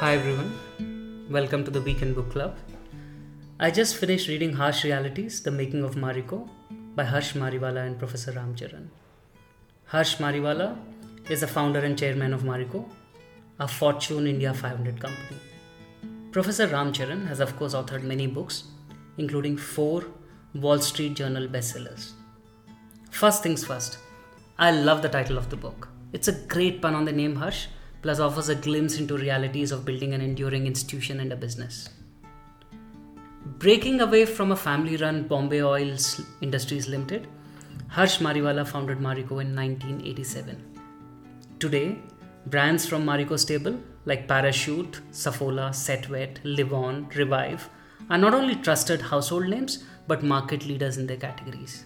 Hi everyone, welcome to the Weekend Book Club. I just finished reading Harsh Realities The Making of Marico by Harsh Mariwala and Professor Ram Charan. Harsh Mariwala is the founder and chairman of Marico, a Fortune India 500 company. Professor Ram Charan has, of course, authored many books, including four Wall Street Journal bestsellers. First things first, I love the title of the book. It's a great pun on the name Harsh plus offers a glimpse into realities of building an enduring institution and a business. Breaking away from a family run Bombay Oil Industries Limited, Harsh Mariwala founded Marico in 1987. Today, brands from Marico stable like Parachute, Saffola, Set Wet, Livon, Revive are not only trusted household names but market leaders in their categories.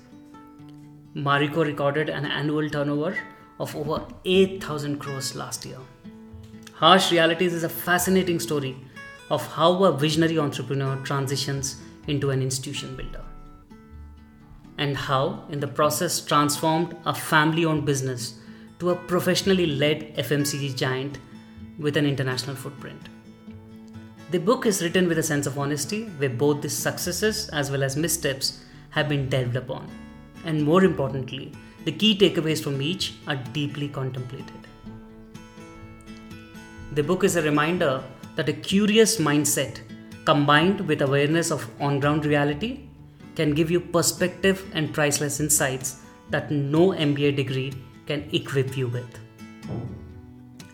Marico recorded an annual turnover of over 8,000 crores last year. Harsh Realities is a fascinating story of how a visionary entrepreneur transitions into an institution builder. And how, in the process, transformed a family owned business to a professionally led FMCG giant with an international footprint. The book is written with a sense of honesty, where both the successes as well as missteps have been delved upon. And more importantly, the key takeaways from each are deeply contemplated. The book is a reminder that a curious mindset combined with awareness of on ground reality can give you perspective and priceless insights that no MBA degree can equip you with.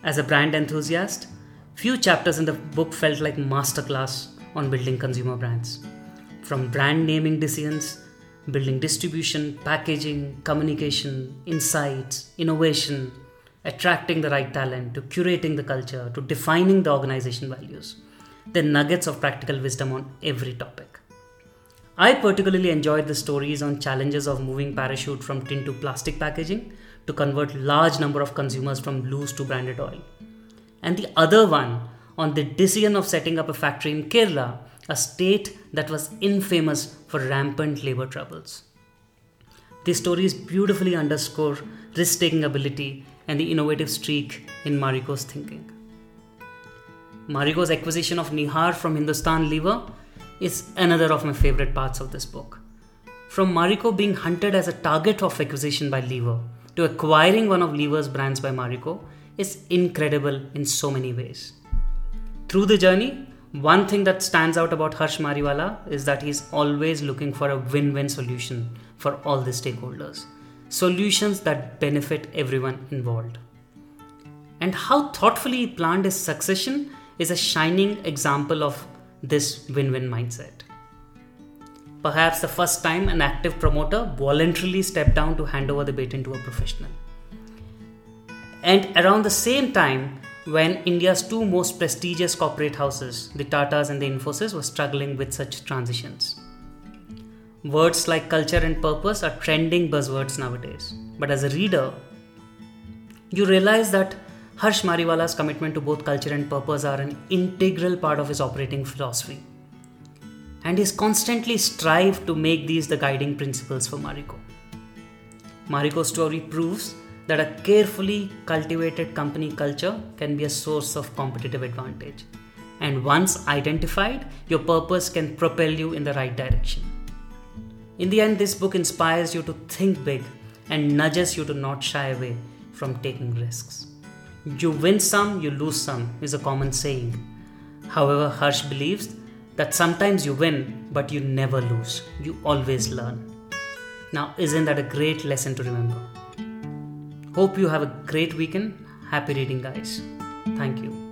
As a brand enthusiast, few chapters in the book felt like masterclass on building consumer brands. From brand naming decisions, building distribution, packaging, communication, insights, innovation, attracting the right talent, to curating the culture, to defining the organization values. They're nuggets of practical wisdom on every topic. I particularly enjoyed the stories on challenges of moving parachute from tin to plastic packaging to convert large number of consumers from loose to branded oil. And the other one on the decision of setting up a factory in Kerala, a state that was infamous for rampant labor troubles. These stories beautifully underscore risk taking ability and the innovative streak in Marico's thinking. Marico's acquisition of Nihar from Hindustan Lever is another of my favorite parts of this book. From Marico being hunted as a target of acquisition by Lever to acquiring one of Lever's brands by Marico is incredible in so many ways. Through the journey, one thing that stands out about Harsh Mariwala is that he's always looking for a win win solution for all the stakeholders solutions that benefit everyone involved. And how thoughtfully he planned his succession is a shining example of this win win mindset. Perhaps the first time an active promoter voluntarily stepped down to hand over the baton to a professional. And around the same time, when India's two most prestigious corporate houses, the Tatas and the Infosys, were struggling with such transitions. Words like culture and purpose are trending buzzwords nowadays. But as a reader, you realize that Harsh Mariwala's commitment to both culture and purpose are an integral part of his operating philosophy. And he's constantly strive to make these the guiding principles for Marico. Marico's story proves that a carefully cultivated company culture can be a source of competitive advantage. And once identified, your purpose can propel you in the right direction. In the end, this book inspires you to think big and nudges you to not shy away from taking risks. You win some, you lose some, is a common saying. However, Harsh believes that sometimes you win, but you never lose. You always learn. Now, isn't that a great lesson to remember? Hope you have a great weekend. Happy reading, guys. Thank you.